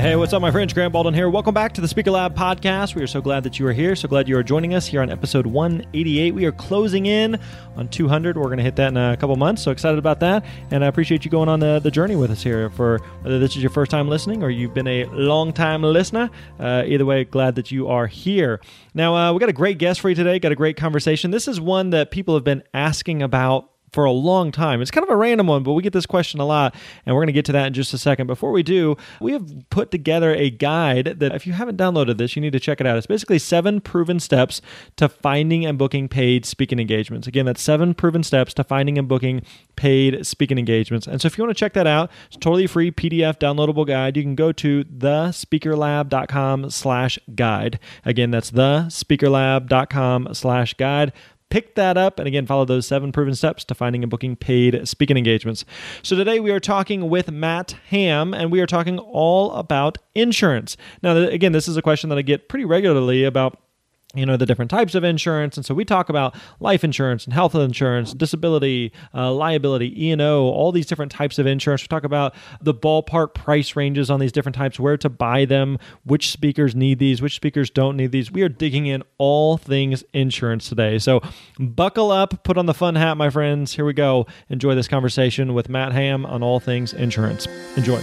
Hey, what's up, my friends? Grant Baldwin here. Welcome back to the Speaker Lab podcast. We are so glad that you are here. So glad you are joining us here on episode 188. We are closing in on 200. We're going to hit that in a couple months. So excited about that. And I appreciate you going on the, the journey with us here for whether this is your first time listening or you've been a long time listener. Uh, either way, glad that you are here. Now, uh, we got a great guest for you today. Got a great conversation. This is one that people have been asking about for a long time. It's kind of a random one, but we get this question a lot, and we're going to get to that in just a second. Before we do, we have put together a guide that if you haven't downloaded this, you need to check it out. It's basically seven proven steps to finding and booking paid speaking engagements. Again, that's seven proven steps to finding and booking paid speaking engagements. And so if you want to check that out, it's totally free PDF downloadable guide. You can go to thespeakerlab.com slash guide. Again, that's thespeakerlab.com slash guide pick that up and again follow those seven proven steps to finding and booking paid speaking engagements. So today we are talking with matt ham and we are talking all about insurance. Now again this is a question that i get pretty regularly about you know the different types of insurance. And so we talk about life insurance and health insurance disability uh, liability e&o all these different types of insurance. We talk about the ballpark price ranges on these different types where to buy them which speakers need these which speakers don't need these. We are digging in all things insurance today. So buckle up put on the fun hat my friends. Here we go. Enjoy this conversation with matt ham on all things insurance. Enjoy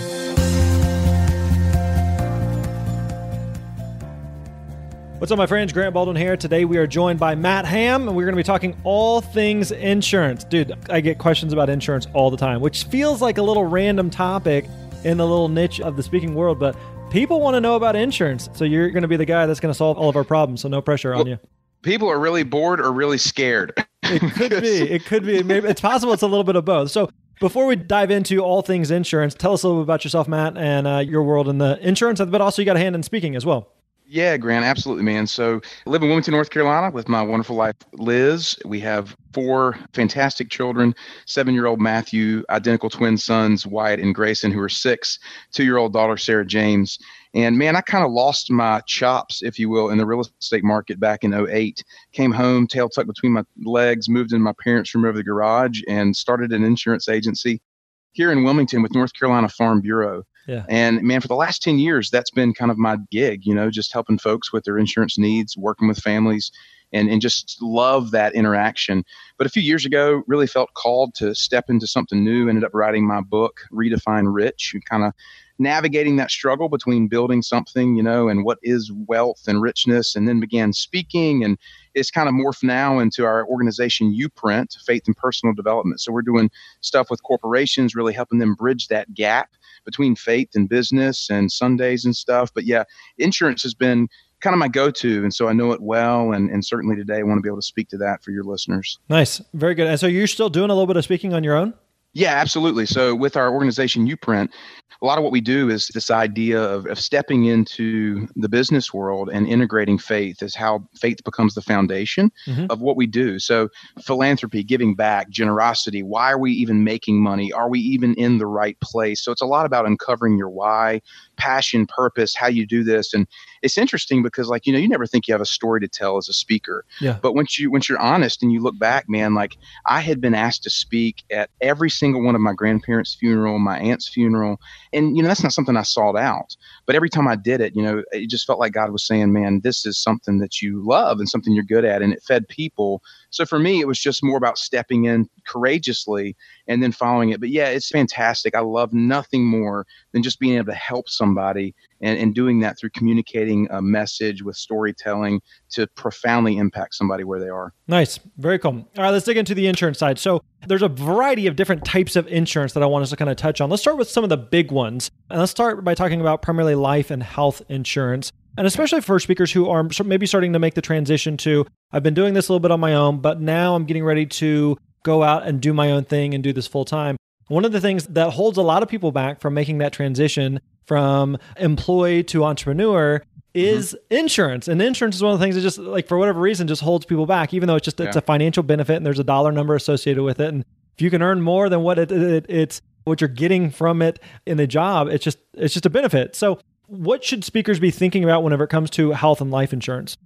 What's up, my friends? Grant Baldwin here. Today we are joined by Matt Ham, and we're going to be talking all things insurance. Dude, I get questions about insurance all the time, which feels like a little random topic in the little niche of the speaking world, but people want to know about insurance. So you're going to be the guy that's going to solve all of our problems. So no pressure well, on you. People are really bored or really scared. it could be. It could be. Maybe it's possible. It's a little bit of both. So before we dive into all things insurance, tell us a little bit about yourself, Matt, and uh, your world in the insurance, but also you got a hand in speaking as well. Yeah, Grant, absolutely, man. So I live in Wilmington, North Carolina with my wonderful wife, Liz. We have four fantastic children seven year old Matthew, identical twin sons, Wyatt and Grayson, who are six, two year old daughter, Sarah James. And man, I kind of lost my chops, if you will, in the real estate market back in 08. Came home, tail tucked between my legs, moved in my parents' room over the garage, and started an insurance agency here in Wilmington with North Carolina Farm Bureau. Yeah. And man, for the last 10 years, that's been kind of my gig, you know, just helping folks with their insurance needs, working with families, and, and just love that interaction. But a few years ago, really felt called to step into something new, ended up writing my book, Redefine Rich, and kind of navigating that struggle between building something, you know, and what is wealth and richness, and then began speaking. And it's kind of morphed now into our organization, YouPrint, Faith and Personal Development. So we're doing stuff with corporations, really helping them bridge that gap between faith and business and Sundays and stuff. But yeah, insurance has been kind of my go-to and so i know it well and, and certainly today i want to be able to speak to that for your listeners. Nice. Very good. And so you're still doing a little bit of speaking on your own yeah, absolutely. So with our organization YouPrint, a lot of what we do is this idea of, of stepping into the business world and integrating faith is how faith becomes the foundation mm-hmm. of what we do. So philanthropy, giving back, generosity, why are we even making money? Are we even in the right place? So it's a lot about uncovering your why, passion, purpose, how you do this. And it's interesting because like, you know, you never think you have a story to tell as a speaker. Yeah. But once you once you're honest and you look back, man, like I had been asked to speak at every single one of my grandparents' funeral, my aunt's funeral. And you know, that's not something I sought out. But every time I did it, you know, it just felt like God was saying, Man, this is something that you love and something you're good at. And it fed people. So for me, it was just more about stepping in courageously and then following it. But yeah, it's fantastic. I love nothing more than just being able to help somebody and, and doing that through communicating a message with storytelling to profoundly impact somebody where they are. Nice. Very cool. All right, let's dig into the insurance side. So there's a variety of different types of insurance that I want us to kind of touch on. Let's start with some of the big ones. And let's start by talking about primarily life and health insurance. And especially for speakers who are maybe starting to make the transition to, I've been doing this a little bit on my own, but now I'm getting ready to go out and do my own thing and do this full time. One of the things that holds a lot of people back from making that transition from employee to entrepreneur is mm-hmm. insurance. And insurance is one of the things that just like for whatever reason just holds people back, even though it's just yeah. it's a financial benefit and there's a dollar number associated with it. And if you can earn more than what it, it, it's what you're getting from it in the job, it's just it's just a benefit. So what should speakers be thinking about whenever it comes to health and life insurance?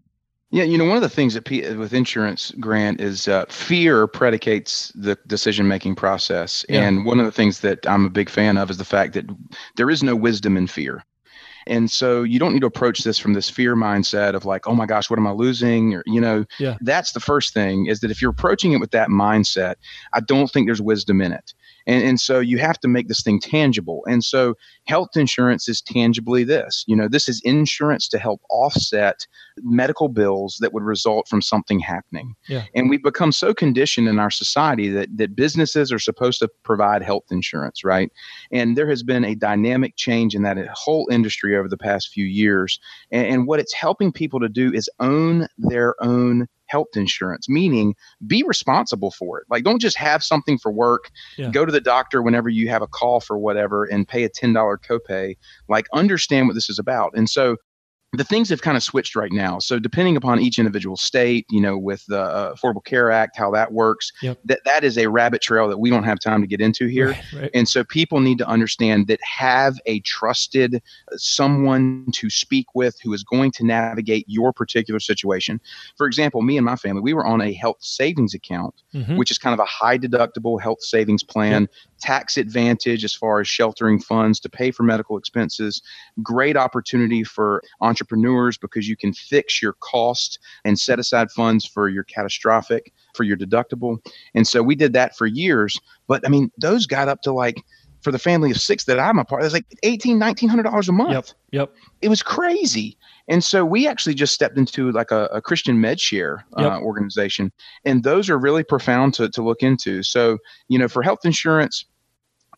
Yeah, you know, one of the things that with insurance grant is uh, fear predicates the decision making process. Yeah. And one of the things that I'm a big fan of is the fact that there is no wisdom in fear. And so you don't need to approach this from this fear mindset of like, oh my gosh, what am I losing? Or, you know, yeah. that's the first thing is that if you're approaching it with that mindset, I don't think there's wisdom in it. And, and so you have to make this thing tangible. And so health insurance is tangibly this. You know, this is insurance to help offset medical bills that would result from something happening. Yeah. And we've become so conditioned in our society that, that businesses are supposed to provide health insurance, right? And there has been a dynamic change in that whole industry over the past few years. And, and what it's helping people to do is own their own health insurance, meaning be responsible for it. Like, don't just have something for work, yeah. go to the doctor whenever you have a call for whatever and pay a $10 copay. Like, understand what this is about. And so, the things have kind of switched right now. So depending upon each individual state, you know, with the uh, Affordable Care Act, how that works, yep. that that is a rabbit trail that we don't have time to get into here. Right, right. And so people need to understand that have a trusted uh, someone to speak with who is going to navigate your particular situation. For example, me and my family, we were on a health savings account, mm-hmm. which is kind of a high deductible health savings plan. Yep tax advantage as far as sheltering funds to pay for medical expenses. Great opportunity for entrepreneurs because you can fix your cost and set aside funds for your catastrophic, for your deductible. And so we did that for years. But I mean, those got up to like, for the family of six that I'm a part, it was like eighteen, nineteen hundred dollars a month. Yep. Yep. It was crazy. And so we actually just stepped into like a, a Christian MedShare uh, yep. organization, and those are really profound to, to look into. So, you know, for health insurance,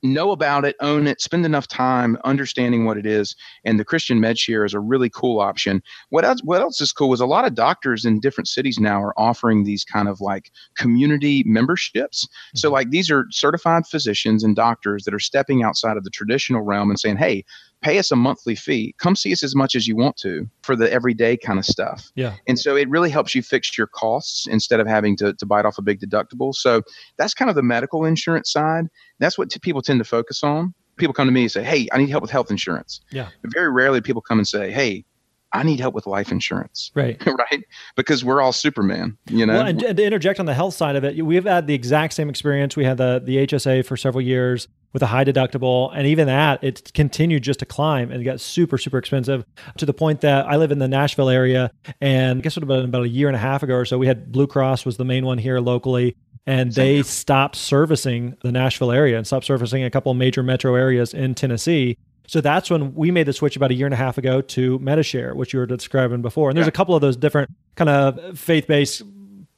know about it, own it, spend enough time understanding what it is. And the Christian MedShare is a really cool option. What else? What else is cool is a lot of doctors in different cities now are offering these kind of like community memberships. Mm-hmm. So like these are certified physicians and doctors that are stepping outside of the traditional realm and saying, "Hey, pay us a monthly fee. Come see us as much as you want to for the everyday kind of stuff. Yeah. And so it really helps you fix your costs instead of having to, to bite off a big deductible. So that's kind of the medical insurance side. That's what t- people tend to focus on. People come to me and say, Hey, I need help with health insurance. Yeah. But very rarely people come and say, Hey, I need help with life insurance. Right. right. Because we're all Superman, you know? Well, and, and, to interject on the health side of it, we've had the exact same experience. We had the, the HSA for several years with a high deductible. And even that, it continued just to climb and it got super, super expensive to the point that I live in the Nashville area. And I guess it was about a year and a half ago or so, we had Blue Cross was the main one here locally. And they stopped servicing the Nashville area and stopped servicing a couple of major metro areas in Tennessee. So that's when we made the switch about a year and a half ago to MediShare, which you were describing before. And there's yeah. a couple of those different kind of faith-based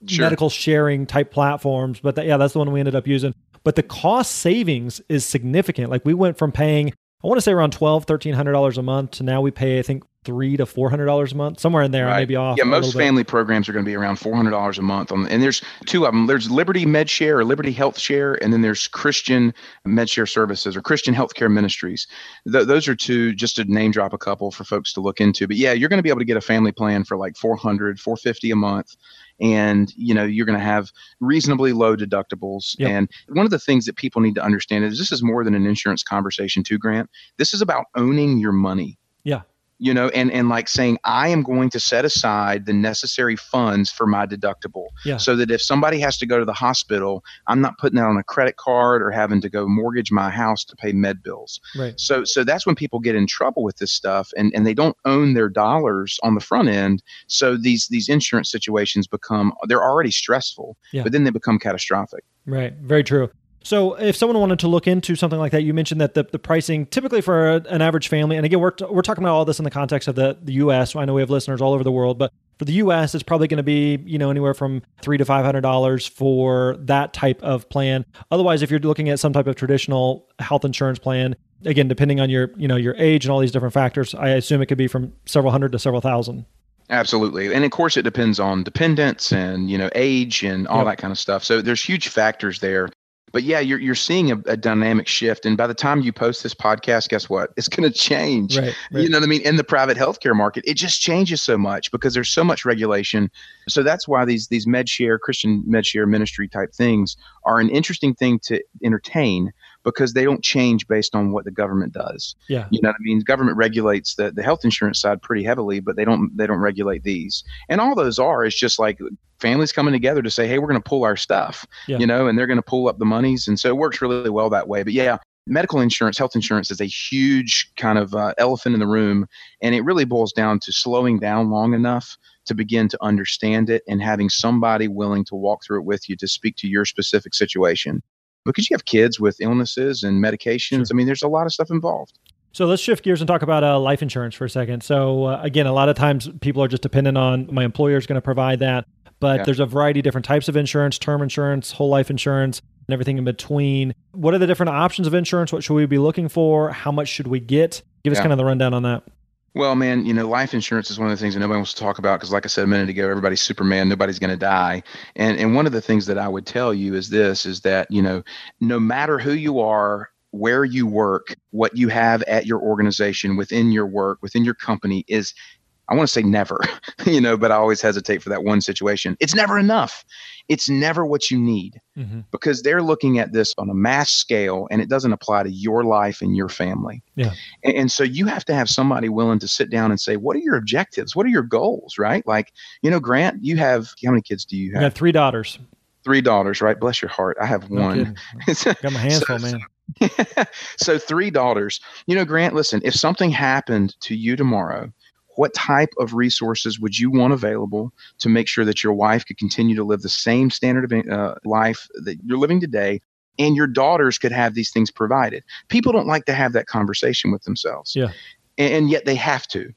sure. medical sharing type platforms, but that, yeah, that's the one we ended up using. But the cost savings is significant. Like we went from paying, I want to say around twelve, thirteen hundred dollars a month to now we pay, I think, three to four hundred dollars a month, somewhere in there, right. maybe off. Yeah, most family programs are going to be around four hundred dollars a month. On, and there's two of them. There's Liberty MedShare or Liberty Health Share, and then there's Christian MedShare Services or Christian Healthcare Ministries. Th- those are two, just to name drop a couple for folks to look into. But yeah, you're going to be able to get a family plan for like 400, 450 a month and you know you're going to have reasonably low deductibles. Yep. and one of the things that people need to understand is this is more than an insurance conversation too grant. This is about owning your money. Yeah you know and and like saying i am going to set aside the necessary funds for my deductible. Yeah. so that if somebody has to go to the hospital i'm not putting that on a credit card or having to go mortgage my house to pay med bills. Right. So so that's when people get in trouble with this stuff and and they don't own their dollars on the front end. So these these insurance situations become they're already stressful yeah. but then they become catastrophic. Right. Very true So, if someone wanted to look into something like that, you mentioned that the, the pricing typically for a, an average family, and again, we're, t- we're talking about all this in the context of the, the US. So I know we have listeners all over the world, but for the US, it's probably going to be, you know, anywhere from three to $500 for that type of plan. Otherwise, if you're looking at some type of traditional health insurance plan, again, depending on your, you know, your age and all these different factors, I assume it could be from several hundred to several thousand. Absolutely. And of course it depends on dependents and, you know, age and all yep. that kind of stuff. So there's huge factors there but yeah, you're you're seeing a, a, dynamic shift, and by the time you post this podcast, guess what? It's going to change. Right, right. You know what I mean? In the private healthcare market, it just changes so much because there's so much regulation. So that's why these these MedShare Christian MedShare ministry type things are an interesting thing to entertain because they don't change based on what the government does. Yeah, you know what I mean. Government regulates the the health insurance side pretty heavily, but they don't they don't regulate these. And all those are is just like families coming together to say, hey, we're going to pull our stuff, yeah. you know, and they're going to pull up the monies. And so it works really well that way. But yeah, medical insurance, health insurance is a huge kind of uh, elephant in the room. And it really boils down to slowing down long enough to begin to understand it and having somebody willing to walk through it with you to speak to your specific situation. Because you have kids with illnesses and medications. Sure. I mean, there's a lot of stuff involved. So let's shift gears and talk about uh, life insurance for a second. So uh, again, a lot of times people are just dependent on my employer is going to provide that but yeah. there's a variety of different types of insurance term insurance, whole life insurance, and everything in between. What are the different options of insurance? What should we be looking for? How much should we get? Give us kind of the rundown on that. Well, man, you know, life insurance is one of the things that nobody wants to talk about because, like I said a minute ago, everybody's Superman. Nobody's going to die. And and one of the things that I would tell you is this: is that you know, no matter who you are, where you work, what you have at your organization, within your work, within your company, is I want to say never, you know, but I always hesitate for that one situation. It's never enough. It's never what you need mm-hmm. because they're looking at this on a mass scale and it doesn't apply to your life and your family. Yeah. And, and, so you have to have somebody willing to sit down and say, what are your objectives? What are your goals? Right. Like, you know, Grant, you have, how many kids do you have? I have three daughters. Three daughters, right? Bless your heart. I have one. got my hands full, man. so three daughters. You know, Grant, listen, if something happened to you tomorrow, what type of resources would you want available to make sure that your wife could continue to live the same standard of uh, life that you're living today and your daughters could have these things provided? People don't like to have that conversation with themselves. Yeah. And yet they have to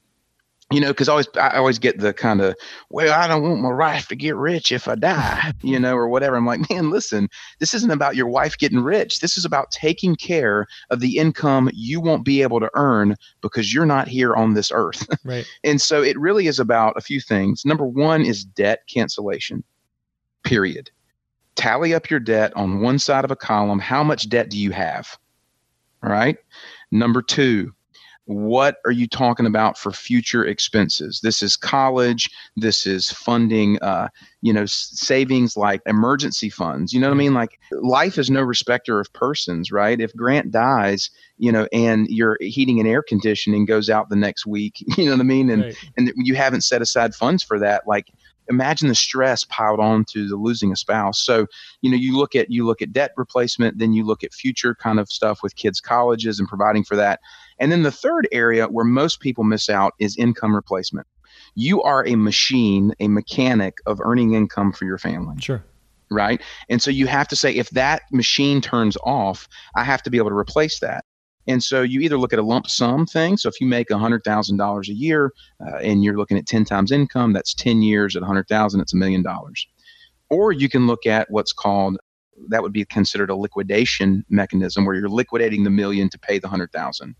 you know, because I always I always get the kind of well, I don't want my wife to get rich if I die, you know, or whatever. I'm like, man, listen, this isn't about your wife getting rich. This is about taking care of the income you won't be able to earn because you're not here on this earth. Right. and so it really is about a few things. Number one is debt cancellation. Period. Tally up your debt on one side of a column. How much debt do you have? All right. Number two, what are you talking about for future expenses? This is college this is funding uh, you know savings like emergency funds you know what i mean? Like life is no respecter of persons right? If grant dies you know and your heating and air conditioning goes out the next week you know what i mean? And right. and you haven't set aside funds for that like imagine the stress piled on to the losing a spouse. So you know you look at you look at debt replacement then you look at future kind of stuff with kids colleges and providing for that. And then the third area where most people miss out is income replacement. You are a machine a mechanic of earning income for your family. Sure. Right? And so you have to say if that machine turns off i have to be able to replace that and so you either look at a lump sum thing. So if you make $100,000 a year uh, and you're looking at 10 times income, that's 10 years at 100,000, it's a million dollars. Or you can look at what's called that would be considered a liquidation mechanism where you're liquidating the million to pay the 100,000.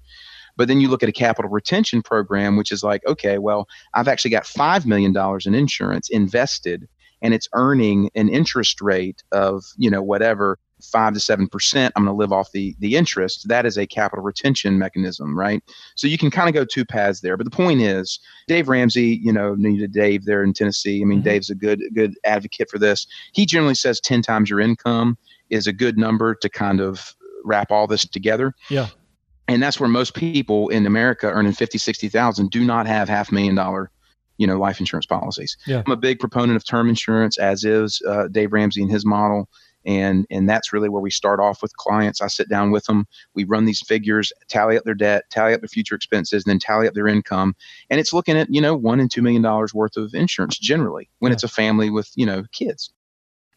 But then you look at a capital retention program, which is like, okay, well, I've actually got $5 million in insurance invested and it's earning an interest rate of, you know, whatever, five to seven percent i'm going to live off the the interest. That is a capital retention mechanism right? So you can kind of go two paths there but the point is dave ramsey you know needed dave there in tennessee. I mean mm-hmm. dave's a good good advocate for this. He generally says 10 times your income is a good number to kind of wrap all this together. Yeah. And that's where most people in america earning 50 60000 do not have half million dollar you know life insurance policies. Yeah. i'm a big proponent of term insurance as is uh, dave ramsey and his model and and that's really where we start off with clients i sit down with them we run these figures tally up their debt tally up their future expenses and then tally up their income and it's looking at you know one and two million dollars worth of insurance generally when yeah. it's a family with you know kids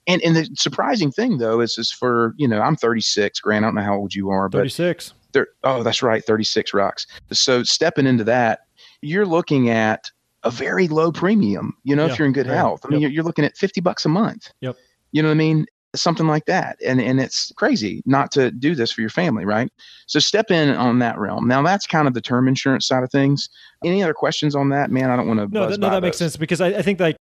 And and the surprising thing though is is for you know I'm 36. Grant, I don't know how old you are, but 36. Oh, that's right, 36 rocks. So stepping into that, you're looking at a very low premium. You know, Yeah, if you're in good right. health, I mean, Yep. you're, you're looking at 50 bucks a month. Yep. You know what I mean? Something like that, and and it's crazy not to do this for your family, right? So step in on that realm. Now that's kind of the term insurance side of things. Any other questions on that, man? I don't want to. No, that, no, that makes sense because I, I think like,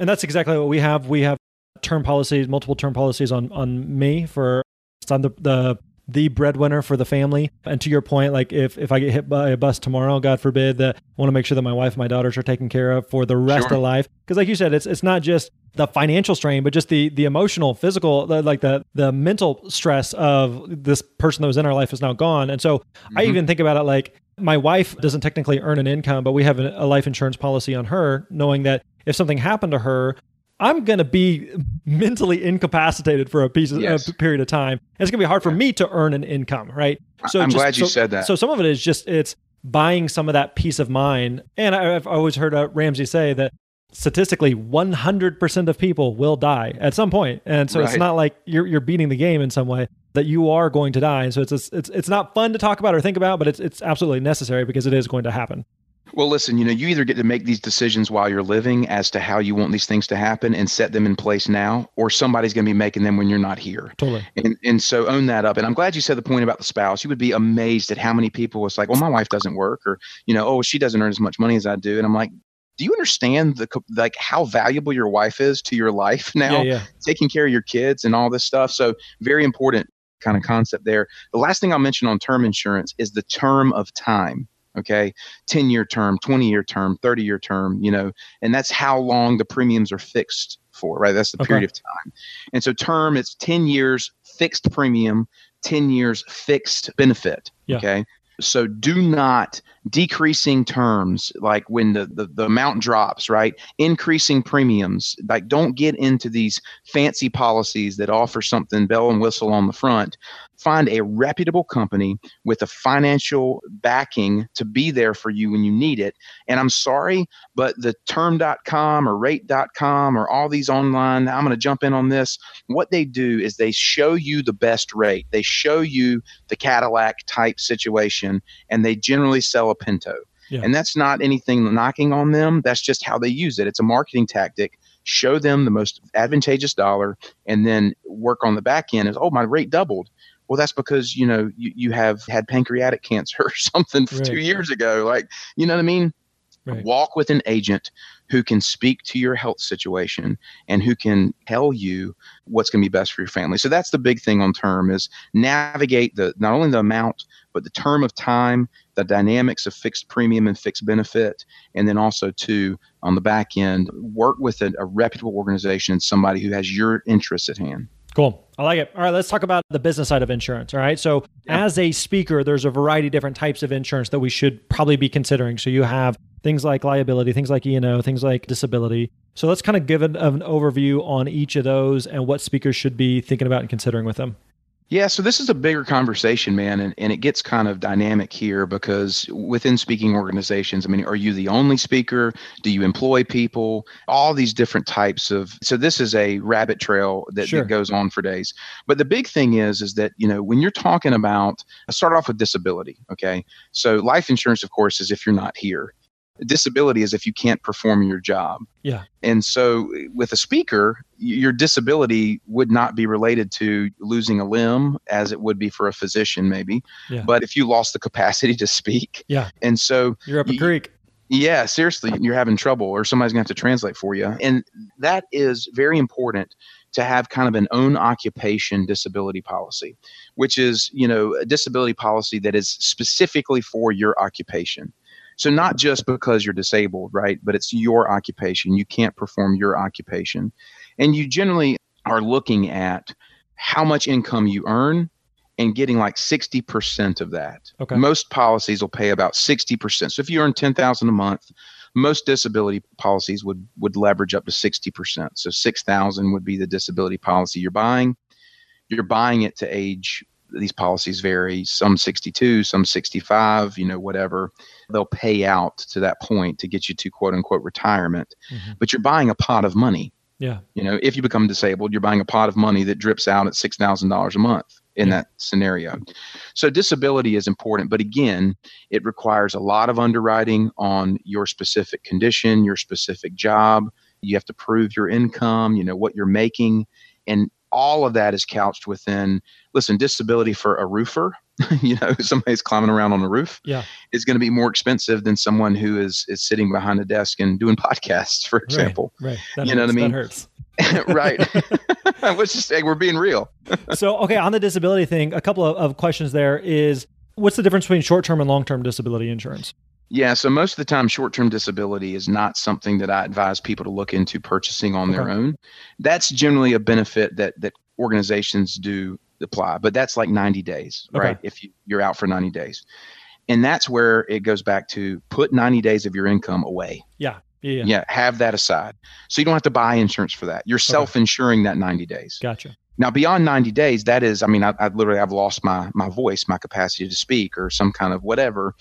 and that's exactly what we have. We have term policies, multiple term policies on on me for I'm the the the breadwinner for the family. And to your point, like if if I get hit by a bus tomorrow, God forbid, that I want to make sure that my wife and my daughters are taken care of for the rest Sure. of life. Because like you said, it's it's not just the financial strain, but just the the emotional, physical, the, like the the mental stress of this person that was in our life is now gone. And so I Mhm. even think about it like my wife doesn't technically earn an income, but we have a life insurance policy on her, knowing that if something happened to her, I'm going to be mentally incapacitated for a piece of Yes. a period of time. And it's going to be hard for me to earn an income, right? I'm just- glad you so- said that. So some of it is just it's buying some of that peace of mind. And I, I've always heard uh, Ramsey say that statistically 100% of people will die at some point. And so it's not like you're you're beating the game in some way that you are going to die. And so it's it's it's not fun to talk about or think about, but it's it's absolutely necessary because it is going to happen. Well, listen, you know, you either get to make these decisions while you're living as to how you want these things to happen and set them in place now, or somebody's going to be making them when you're not here. Totally. And, and so own that up. And I'm glad you said the point about the spouse. You would be amazed at how many people was like, well, my wife doesn't work, or, you know, oh, she doesn't earn as much money as I do. And I'm like, do you understand the like how valuable your wife is to your life now? Yeah, yeah. taking care of your kids and all this stuff. So very important kind of concept there. The last thing I'll mention on term insurance is the term of time. Okay. 10 year term, 20 year term, 30 year term, you know, and that's how long the premiums are fixed for, right? That's the Okay. period of time. And so term, it's 10 years fixed premium, 10 years fixed benefit. Yeah. Okay. So do not decreasing terms like when the, the, the amount drops, right? Increasing premiums. Like don't get into these fancy policies that offer something bell and whistle on the front. Find a reputable company with a financial backing to be there for you when you need it. And I'm sorry, but the term.com or rate.com or all these online, I'm going to jump in on this. What they do is they show you the best rate. They show you the Cadillac type situation and they generally sell a Pinto. Yeah. And that's not anything knocking on them. That's just how they use it. It's a marketing tactic. Show them the most advantageous dollar and then work on the back end is, oh, my rate doubled. Well, that's because, you know, you, you have had pancreatic cancer or something Right. two years ago. Like, you know what I mean? Right. Walk with an agent who can speak to your health situation and who can tell you what's going to be best for your family. So that's the big thing on term is navigate the not only the amount but the term of time, the dynamics of fixed premium and fixed benefit, and then also to on the back end work with a, a reputable organization and somebody who has your interests at hand. Cool. I like it. All right, let's talk about the business side of insurance. All right. So, Yeah. as a speaker, there's a variety of different types of insurance that we should probably be considering. So, you have things like liability, things like E&O, things like disability. So, let's kind of give an, an overview on each of those and what speakers should be thinking about and considering with them. Yeah, so this is a bigger conversation, man, and, and it gets kind of dynamic here because within speaking organizations, I mean, are you the only speaker? Do you employ people? All these different types of so this is a rabbit trail that, Sure. that goes on for days. But the big thing is is that, you know, when you're talking about let's start off with disability, okay? So life insurance, of course, is if you're not here. Disability is if you can't perform your job. Yeah. And so with a speaker, your disability would not be related to losing a limb as it would be for a physician, maybe. Yeah. But if you lost the capacity to speak. Yeah. And so, You're up a creek. yeah, seriously, you're having trouble or somebody's going to have to translate for you. And that is very important to have kind of an own occupation disability policy, which is, you know, a disability policy that is specifically for your occupation. So not just because you're disabled, right? But it's your occupation. You can't perform your occupation. And you generally are looking at how much income you earn and getting like 60% of that. Okay. Most policies will pay about 60%. So if you earn 10,000 a month, most disability policies would would leverage up to 60%. So 6,000 would be the disability policy you're buying. You're buying it to age these policies vary, some 62, some 65, you know, whatever. They'll pay out to that point to get you to quote unquote retirement. Mhm. But you're buying a pot of money. Yeah. You know, if you become disabled, you're buying a pot of money that drips out at six thousand dollars a month in Yeah. that scenario. So disability is important, but again, it requires a lot of underwriting on your specific condition, your specific job. You have to prove your income, you know, what you're making, and all of that is couched within listen, disability for a roofer, you know, somebody's climbing around on a roof Yeah. is going to be more expensive than someone who is is sitting behind a desk and doing podcasts, for example. Right. That You know what I mean? That hurts. right. Let's just say we're being real. so okay on the disability thing a couple of, of questions there is what's the difference between short-term and long-term disability insurance Yeah, so most of the time, short term disability is not something that I advise people to look into purchasing on their own. That's generally a benefit that that organizations do apply, but that's like 90 days, Okay. right? If you, you're out for 90 days. And that's where it goes back to put 90 days of your income away. yeah yeah, yeah. Have that aside. So you don't have to buy insurance for that. You're self insuring that 90 days. gotcha Now, beyond 90 days, that is, I mean, I, I literally have lost my my voice, my capacity to speak, or some kind of whatever.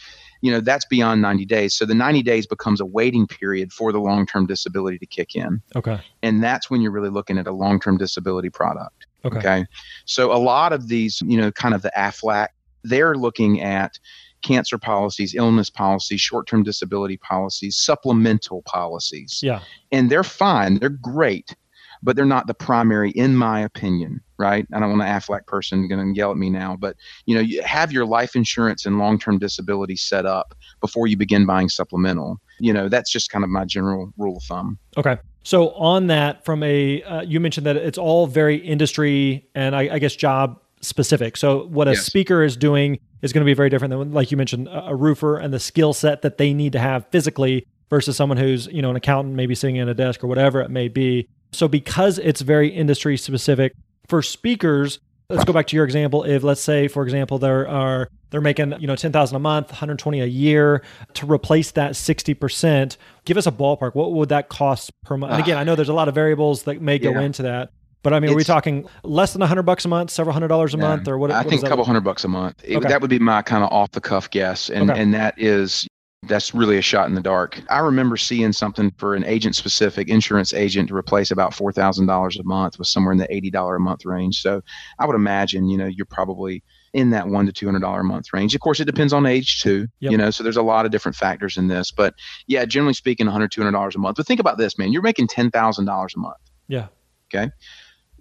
You know, that's beyond 90 days. So the 90 days becomes a waiting period for the long term disability to kick in, okay and that's when you're really looking at a long term disability product. okay, Okay. So a lot of these, you know, kind of the AFLAC, they're looking at cancer policies, illness policies, short term disability policies, supplemental policies yeah and they're fine. They're great, but they're not the primary, in my opinion. Right? I don't want an Aflac person going to yell at me now, but you know, you have your life insurance and long-term disability set up before you begin buying supplemental. You know, that's just kind of my general rule of thumb. okay so on that from a uh, you mentioned that it's all very industry and I, I guess job specific so what a Yes. speaker is doing is going to be very different than like you mentioned a, a roofer and the skill set that they need to have physically versus someone who's you know an accountant maybe sitting at a desk or whatever it may be so because it's very industry specific for speakers let's go back to your example if let's say for example there are they're making you know 10000 a month 120 a year to replace that 60% give us a ballpark what would that cost per month and again i know there's a lot of variables that may go Yeah. into that but i mean are we talking less than 100 bucks a month several hundred dollars a Yeah. month or what I what think a couple look- hundred bucks a month. It- Okay. That would be my kind of off the cuff guess, and Okay. and that is that's really a shot in the dark. I remember seeing something for an agent specific insurance agent to replace about four thousand dollars a month was somewhere in the eighty dollar a month range. So I would imagine you know you're probably in that one to two hundred dollar a month range. Of course, it depends on age too. Yep. You know, so there's a lot of different factors in this, but yeah, generally speaking, 100 200 dollars a month. But think about this, man. You're making ten thousand dollars a month. Yeah. Okay.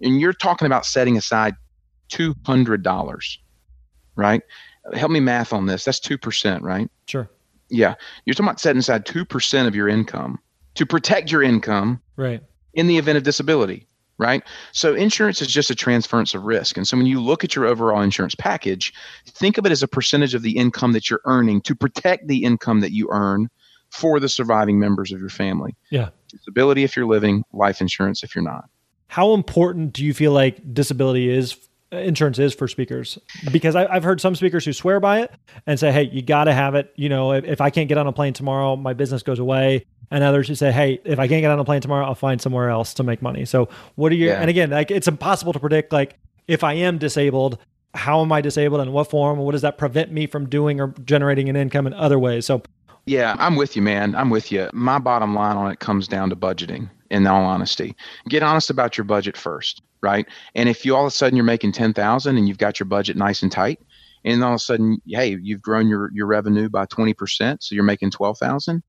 And you're talking about setting aside two hundred dollars, right? Help me math on this. That's two percent, right? sure Yeah. You're talking about setting aside 2% of your income to protect your income right in the event of disability, right? So insurance is just a transference of risk. And so when you look at your overall insurance package, think of it as a percentage of the income that you're earning to protect the income that you earn for the surviving members of your family. Yeah. Disability if you're living, life insurance if you're not. how important do you feel like disability is insurance is for speakers because I, i've heard some speakers who swear by it and say hey you got to have it you know if, if i can't get on a plane tomorrow my business goes away and others who say hey if i can't get on a plane tomorrow i'll find somewhere else to make money so what are you? Yeah. and again like it's impossible to predict like if i am disabled how am i disabled in what form what does that prevent me from doing or generating an income in other ways so Yeah, I'm with you, man. I'm with you. My bottom line on it comes down to budgeting, in all honesty. Get honest about your budget first, right? And if you all of a sudden you're making 10,000 and you've got your budget nice and tight, and all of a sudden, hey, you've grown your, your revenue by 20%, so you're making 12,000.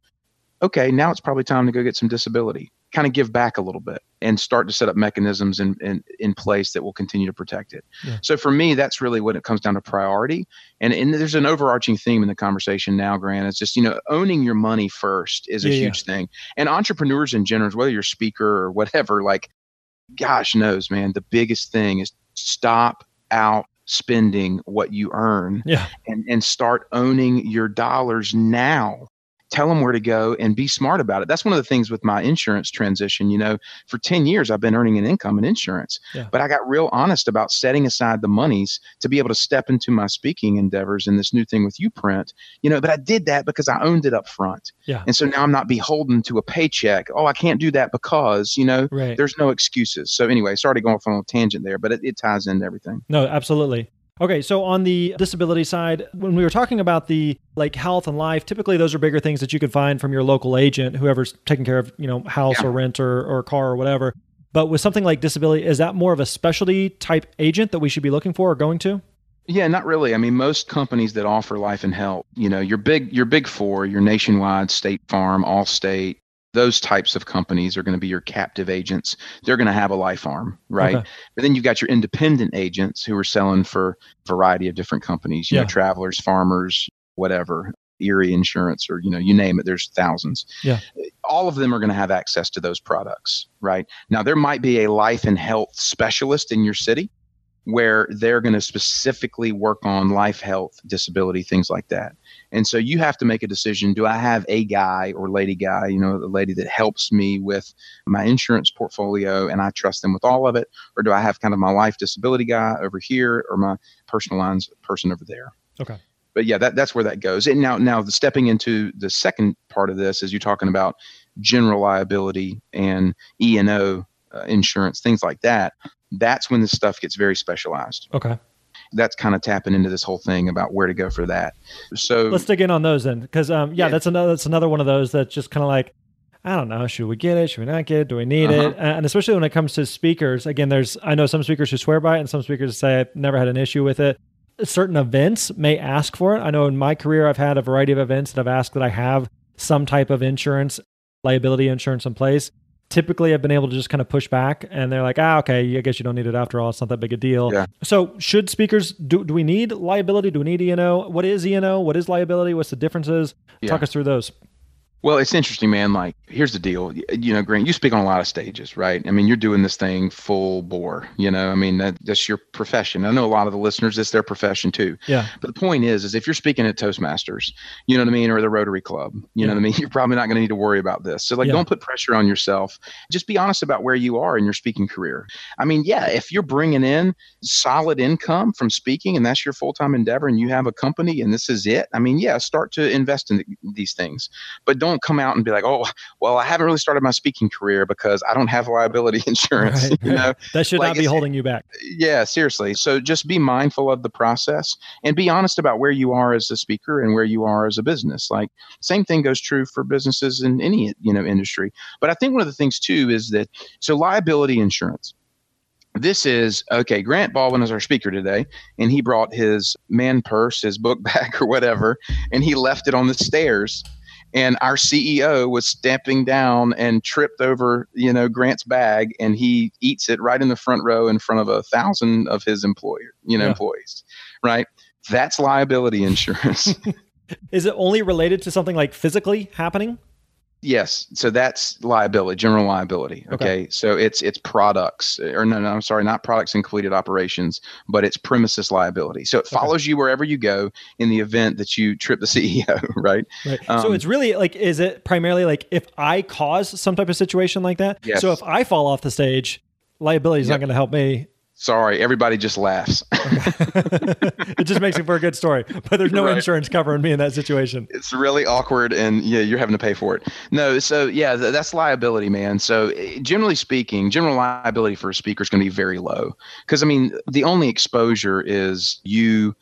Okay, now it's probably time to go get some disability. Kind of give back a little bit and start to set up mechanisms in, in, in place that will continue to protect it. Yeah. So for me, that's really what it comes down to priority. And, and there's an overarching theme in the conversation now, Grant. It's just, you know, owning your money first is a Yeah, yeah. huge thing. And entrepreneurs in general, whether you're a speaker or whatever, like, gosh knows, man, the biggest thing is stop out spending what you earn yeah and, and start owning your dollars now. Tell them where to go and be smart about it. That's one of the things with my insurance transition. You know, for 10 years, I've been earning an income in insurance, Yeah. but I got real honest about setting aside the monies to be able to step into my speaking endeavors and this new thing with YouPrint. You know, but I did that because I owned it up front. Yeah. And so now I'm not beholden to a paycheck. Oh, I can't do that because, you know, right there's no excuses. So anyway, sorry to go off on a tangent there, but it, it ties into everything. No, absolutely. Okay, so on the disability side, when we were talking about the like health and life, typically those are bigger things that you could find from your local agent, whoever's taking care of, you know, house Yeah. or rent or, or car or whatever. But with something like disability, is that more of a specialty type agent that we should be looking for or going to? Yeah, not really. I mean, most companies that offer life and health, you know, your big your big four, your nationwide, State Farm, Allstate, those types of companies are going to be your captive agents. They're going to have a life arm, right? Okay. But then you've got your independent agents who are selling for a variety of different companies, you yeah. know, travelers, farmers, whatever, Erie Insurance, or you know, you name it. There's thousands. Yeah. All of them are going to have access to those products, right? Now there might be a life and health specialist in your city where they're going to specifically work on life, health, disability, things like that. And so you have to make a decision do I have a guy or lady guy, you know, the lady that helps me with my insurance portfolio and I trust them with all of it? Or do I have kind of my life disability guy over here or my personal lines person over there? Okay. But yeah, that, that's where that goes. And now, now the stepping into the second part of this is you're talking about general liability and E and O uh, insurance, things like that that's when the stuff gets very specialized. Okay. That's kind of tapping into this whole thing about where to go for that. So let's dig in on those then, because um, yeah, yeah, that's another that's another one of those that's just kind of like I don't know. Should we get it? Should we not get it? Do we need uh-huh. it? And especially when it comes to speakers, again, there's I know some speakers who swear by it, and some speakers say I've never had an issue with it. Certain events may ask for it. I know in my career, I've had a variety of events that I've asked that I have some type of insurance, liability insurance in place typically I've been able to just kind of push back and they're like, ah, okay, I guess you don't need it after all. It's not that big a deal. Yeah. So should speakers, do, do we need liability? Do we need E&O? What is E&O? What is liability? What's the differences? Yeah. Talk us through those. Well, it's interesting, man. Like, here's the deal. You know, Grant, you speak on a lot of stages, right? I mean, you're doing this thing full bore. You know, I mean, that, that's your profession. I know a lot of the listeners, it's their profession too. Yeah. But the point is, is if you're speaking at Toastmasters, you know what I mean, or the Rotary Club, you yeah. know what I mean, you're probably not going to need to worry about this. So, like, yeah. don't put pressure on yourself. Just be honest about where you are in your speaking career. I mean, yeah, if you're bringing in solid income from speaking and that's your full time endeavor, and you have a company and this is it, I mean, yeah, start to invest in these things, but don't come out and be like, oh oh, well, I haven't really started my speaking career because I don't have liability insurance. Right. You know? that should like not be holding you back. Yeah, seriously. So just be mindful of the process and be honest about where you are as a speaker and where you are as a business. Like same thing goes true for businesses in any, you know, industry. But I think one of the things too is that so liability insurance this is okay. Grant Baldwin is our speaker today, and he brought his man purse, his book bag, or whatever, and he left it on the stairs and our CEO was stamping down and tripped over, you know, Grant's bag, and he eats it right in the front row in front of a thousand of his employer, you know, yeah. employees, right? That's liability insurance. Is it only related to something like physically happening? Yes, so that's liability, general liability. Okay? okay, so it's it's products, or no, no, I'm sorry, not products and completed operations, but it's premises liability. So it okay. follows you wherever you go in the event that you trip the CEO, right? Right. Um, so it's really like, is it primarily like if I cause some type of situation like that? Yes. So if I fall off the stage, liability is yep. not going to help me Sorry, everybody just laughs. it just makes it for a good story, but there's no right. insurance covering me in that situation. It's really awkward, and yeah, you're having to pay for it. No, so yeah, that's liability, man. So eh, generally speaking, general liability for a speaker is going to be very low because I mean, the only exposure is you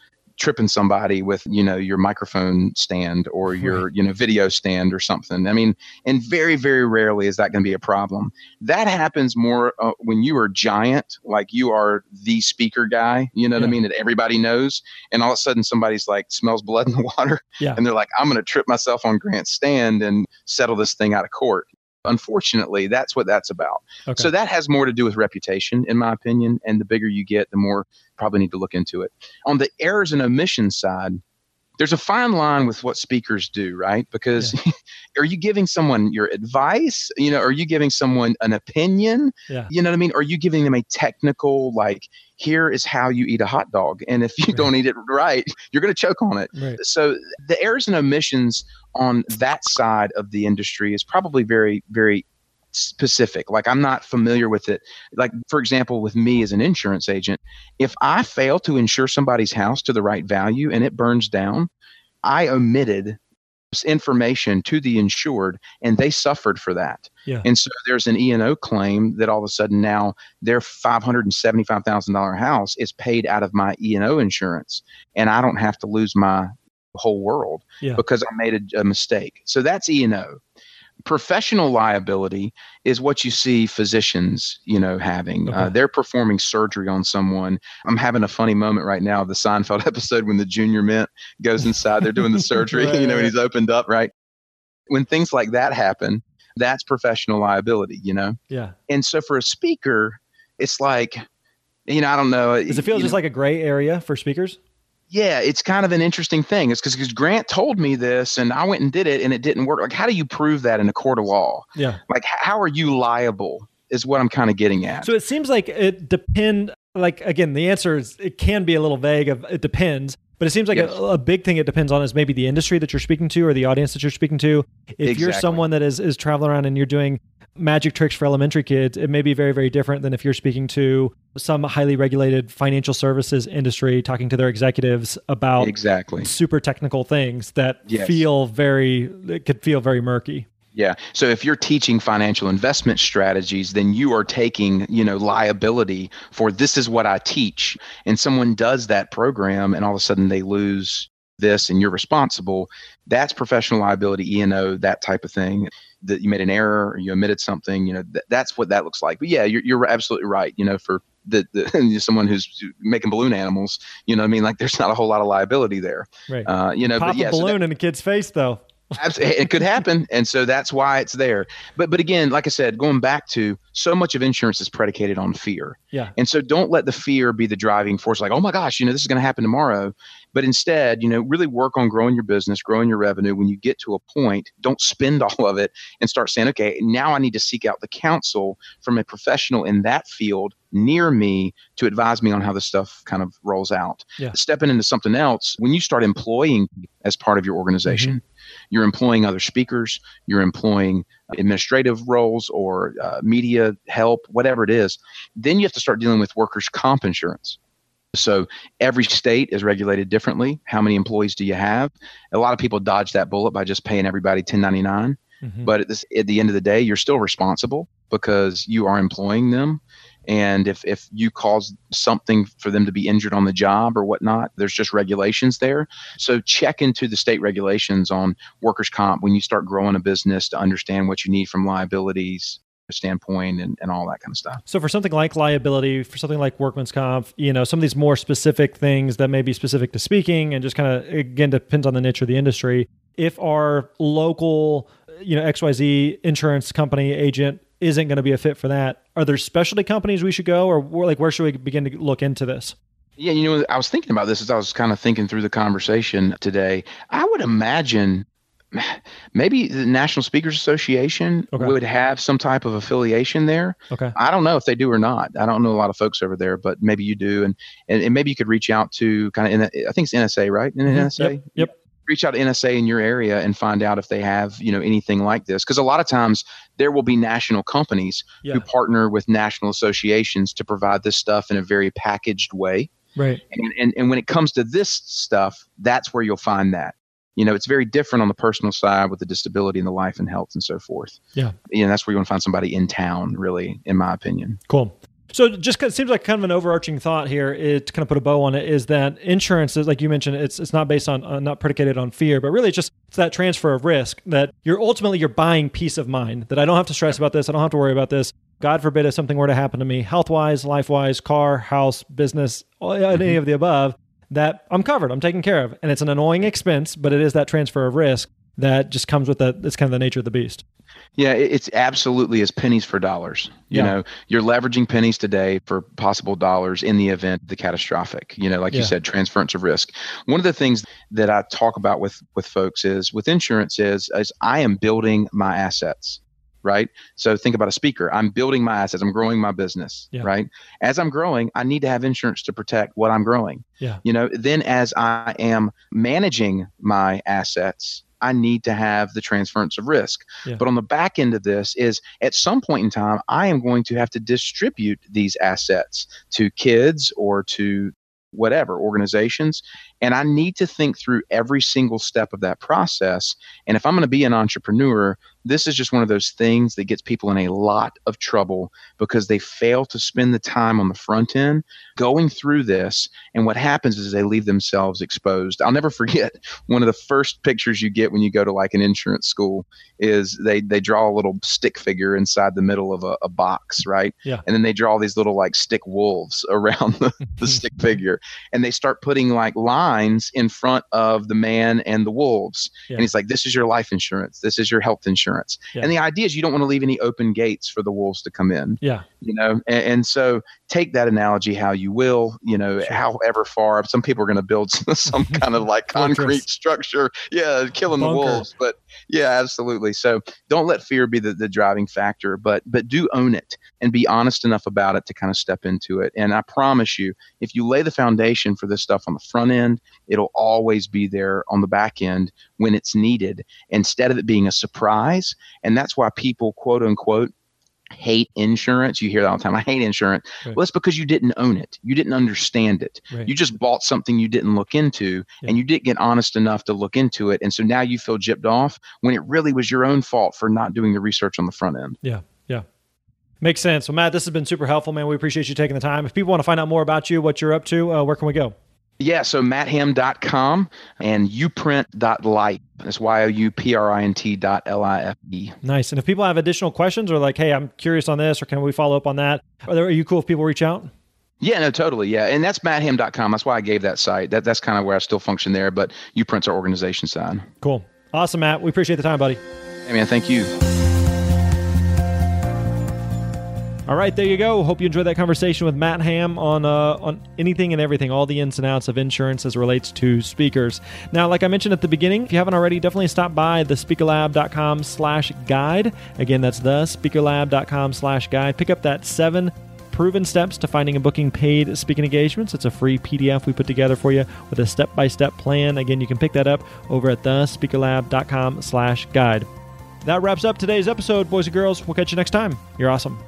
tripping somebody with you know your microphone stand or your you know video stand or something i mean and very very rarely is that going to be a problem that happens more uh, when you are giant like you are the speaker guy you know yeah. what i mean that everybody knows and all of a sudden somebody's like smells blood in the water yeah. and they're like i'm going to trip myself on grant's stand and settle this thing out of court Unfortunately, that's what that's about. Okay. So that has more to do with reputation, in my opinion. And the bigger you get, the more probably need to look into it. On the errors and omissions side, there's a fine line with what speakers do, right? Because yeah. are you giving someone your advice? You know, are you giving someone an opinion? Yeah. You know what I mean? Are you giving them a technical, like, here is how you eat a hot dog. And if you right. don't eat it right, you're going to choke on it. Right. So the errors and omissions on that side of the industry is probably very, very specific. Like I'm not familiar with it. Like, for example, with me as an insurance agent, if I fail to insure somebody's house to the right value and it burns down, I omitted information to the insured and they suffered for that. Yeah. And so there's an E&O claim that all of a sudden now their $575,000 house is paid out of my E&O insurance and I don't have to lose my whole world yeah. because I made a, a mistake. So that's E&O. professional liability is what you see physicians you know having uh, okay. uh, they're performing surgery on someone i'm having a funny moment right now the seinfeld episode when the junior mint goes inside they're doing the surgery right, you know and he's opened up right when things like that happen that's professional liability you know yeah and so for a speaker it's like you know i don't know does it feel just know, like a gray area for speakers yeah, it's kind of an interesting thing. It's because Grant told me this and I went and did it and it didn't work. Like, how do you prove that in a court of law? Yeah. Like, how are you liable? Is what I'm kind of getting at. So it seems like it depend. Like again, the answer is it can be a little vague. Of it depends, but it seems like yes. a, a, big thing it depends on is maybe the industry that you're speaking to or the audience that you're speaking to. If exactly. you're someone that is is traveling around and you're doing magic tricks for elementary kids, it may be very, very different than if you're speaking to some highly regulated financial services industry, talking to their executives about exactly super technical things that yes. feel very, it could feel very murky. Yeah. So if you're teaching financial investment strategies, then you are taking, you know, liability for this is what I teach. And someone does that program and all of a sudden they lose this and you're responsible. That's professional liability, E&O, that type of thing that you made an error or you omitted something, you know, th- that's what that looks like. But yeah, you're, you're absolutely right. You know, for the, the someone who's making balloon animals, you know, I mean, like there's not a whole lot of liability there. Right. Uh, you know, Pop but yeah, a balloon so that, in a kid's face though. Absolutely, it could happen, and so that's why it's there. But but again, like I said, going back to so much of insurance is predicated on fear. Yeah. And so don't let the fear be the driving force. Like, oh my gosh, you know, this is going to happen tomorrow. But instead, you know, really work on growing your business, growing your revenue. When you get to a point, don't spend all of it and start saying, okay, now I need to seek out the counsel from a professional in that field near me to advise me on how this stuff kind of rolls out. Yeah. Stepping into something else, when you start employing as part of your organization, mm-hmm you're employing other speakers, you're employing administrative roles or uh, media help, whatever it is. Then you have to start dealing with workers' comp insurance. So every state is regulated differently. How many employees do you have? A lot of people dodge that bullet by just paying everybody 1099. Mm-hmm. But at, this, at the end of the day, you're still responsible because you are employing them and if, if you cause something for them to be injured on the job or whatnot, there's just regulations there. So check into the state regulations on workers' comp when you start growing a business to understand what you need from liabilities standpoint and, and all that kind of stuff. So for something like liability, for something like workman's comp, you know, some of these more specific things that may be specific to speaking and just kind of again depends on the niche of the industry. If our local, you know, XYZ insurance company agent isn't going to be a fit for that. Are there specialty companies we should go, or like where should we begin to look into this? Yeah, you know, I was thinking about this as I was kind of thinking through the conversation today. I would imagine maybe the National Speakers Association okay. would have some type of affiliation there. Okay. I don't know if they do or not. I don't know a lot of folks over there, but maybe you do, and and, and maybe you could reach out to kind of. I think it's NSA, right? Mm-hmm. NSA. Yep. yep reach out to NSA in your area and find out if they have, you know, anything like this. Because a lot of times there will be national companies yeah. who partner with national associations to provide this stuff in a very packaged way. Right. And, and, and when it comes to this stuff, that's where you'll find that. You know, it's very different on the personal side with the disability and the life and health and so forth. Yeah. You know, that's where you want to find somebody in town, really, in my opinion. Cool. So just it seems like kind of an overarching thought here is, to kind of put a bow on it is that insurance is like you mentioned it's it's not based on uh, not predicated on fear but really it's just it's that transfer of risk that you're ultimately you're buying peace of mind that I don't have to stress about this I don't have to worry about this God forbid if something were to happen to me health wise life wise car house business any mm-hmm. of the above that I'm covered I'm taken care of and it's an annoying expense but it is that transfer of risk that just comes with that it's kind of the nature of the beast yeah, it's absolutely as pennies for dollars. You yeah. know, you're leveraging pennies today for possible dollars in the event of the catastrophic. You know, like yeah. you said, transference of risk. One of the things that I talk about with with folks is with insurance is is I am building my assets. Right. So think about a speaker. I'm building my assets. I'm growing my business. Yeah. Right. As I'm growing, I need to have insurance to protect what I'm growing. Yeah. You know, then as I am managing my assets, I need to have the transference of risk. Yeah. But on the back end of this is at some point in time, I am going to have to distribute these assets to kids or to whatever organizations. And I need to think through every single step of that process. And if I'm going to be an entrepreneur, this is just one of those things that gets people in a lot of trouble because they fail to spend the time on the front end going through this. And what happens is they leave themselves exposed. I'll never forget one of the first pictures you get when you go to like an insurance school is they they draw a little stick figure inside the middle of a, a box, right? Yeah. And then they draw these little like stick wolves around the, the stick figure, and they start putting like lines in front of the man and the wolves. Yeah. And he's like, "This is your life insurance. This is your health insurance." Yeah. And the idea is you don't want to leave any open gates for the wolves to come in Yeah. you know and, and so take that analogy how you will you know Sure. however far some people are going to build some kind of like concrete structure yeah killing Bunker. the wolves but yeah absolutely. So don't let fear be the, the driving factor but but do own it and be honest enough about it to kind of step into it. And i promise you if you lay the foundation for this stuff on the front end it'll always be there on the back end when it's needed instead of it being a surprise. And that's why people quote unquote hate insurance. You hear that all the time. I hate insurance. Right. Well, it's because you didn't own it. You didn't understand it. Right. You just bought something you didn't look into Yeah. and you didn't get honest enough to look into it. And so now you feel gypped off when it really was your own fault for not doing the research on the front end. Yeah. Yeah. Makes sense. Well, Matt, this has been super helpful, man. We appreciate you taking the time. If people want to find out more about you, what you're up to, uh, where can we go? Yeah, so mattham.com and youprint.life. That's Y O U P R I N T dot L I F E. Nice. And if people have additional questions or like, hey, I'm curious on this, or can we follow up on that? Are, there, are you cool if people reach out? Yeah, no, totally. Yeah. And that's mattham.com. That's why I gave that site. That, that's kind of where I still function there, but YouPrint's our organization side. Cool. Awesome, Matt. We appreciate the time, buddy. Hey, man, thank you. All right, there you go. Hope you enjoyed that conversation with Matt Ham on uh, on anything and everything, all the ins and outs of insurance as relates to speakers. Now, like I mentioned at the beginning, if you haven't already, definitely stop by the speakerlab.com slash guide. Again, that's the speakerlab.com slash guide. Pick up that seven proven steps to finding and booking paid speaking engagements. It's a free PDF we put together for you with a step-by-step plan. Again, you can pick that up over at the speakerlab.com slash guide. That wraps up today's episode, boys and girls. We'll catch you next time. You're awesome.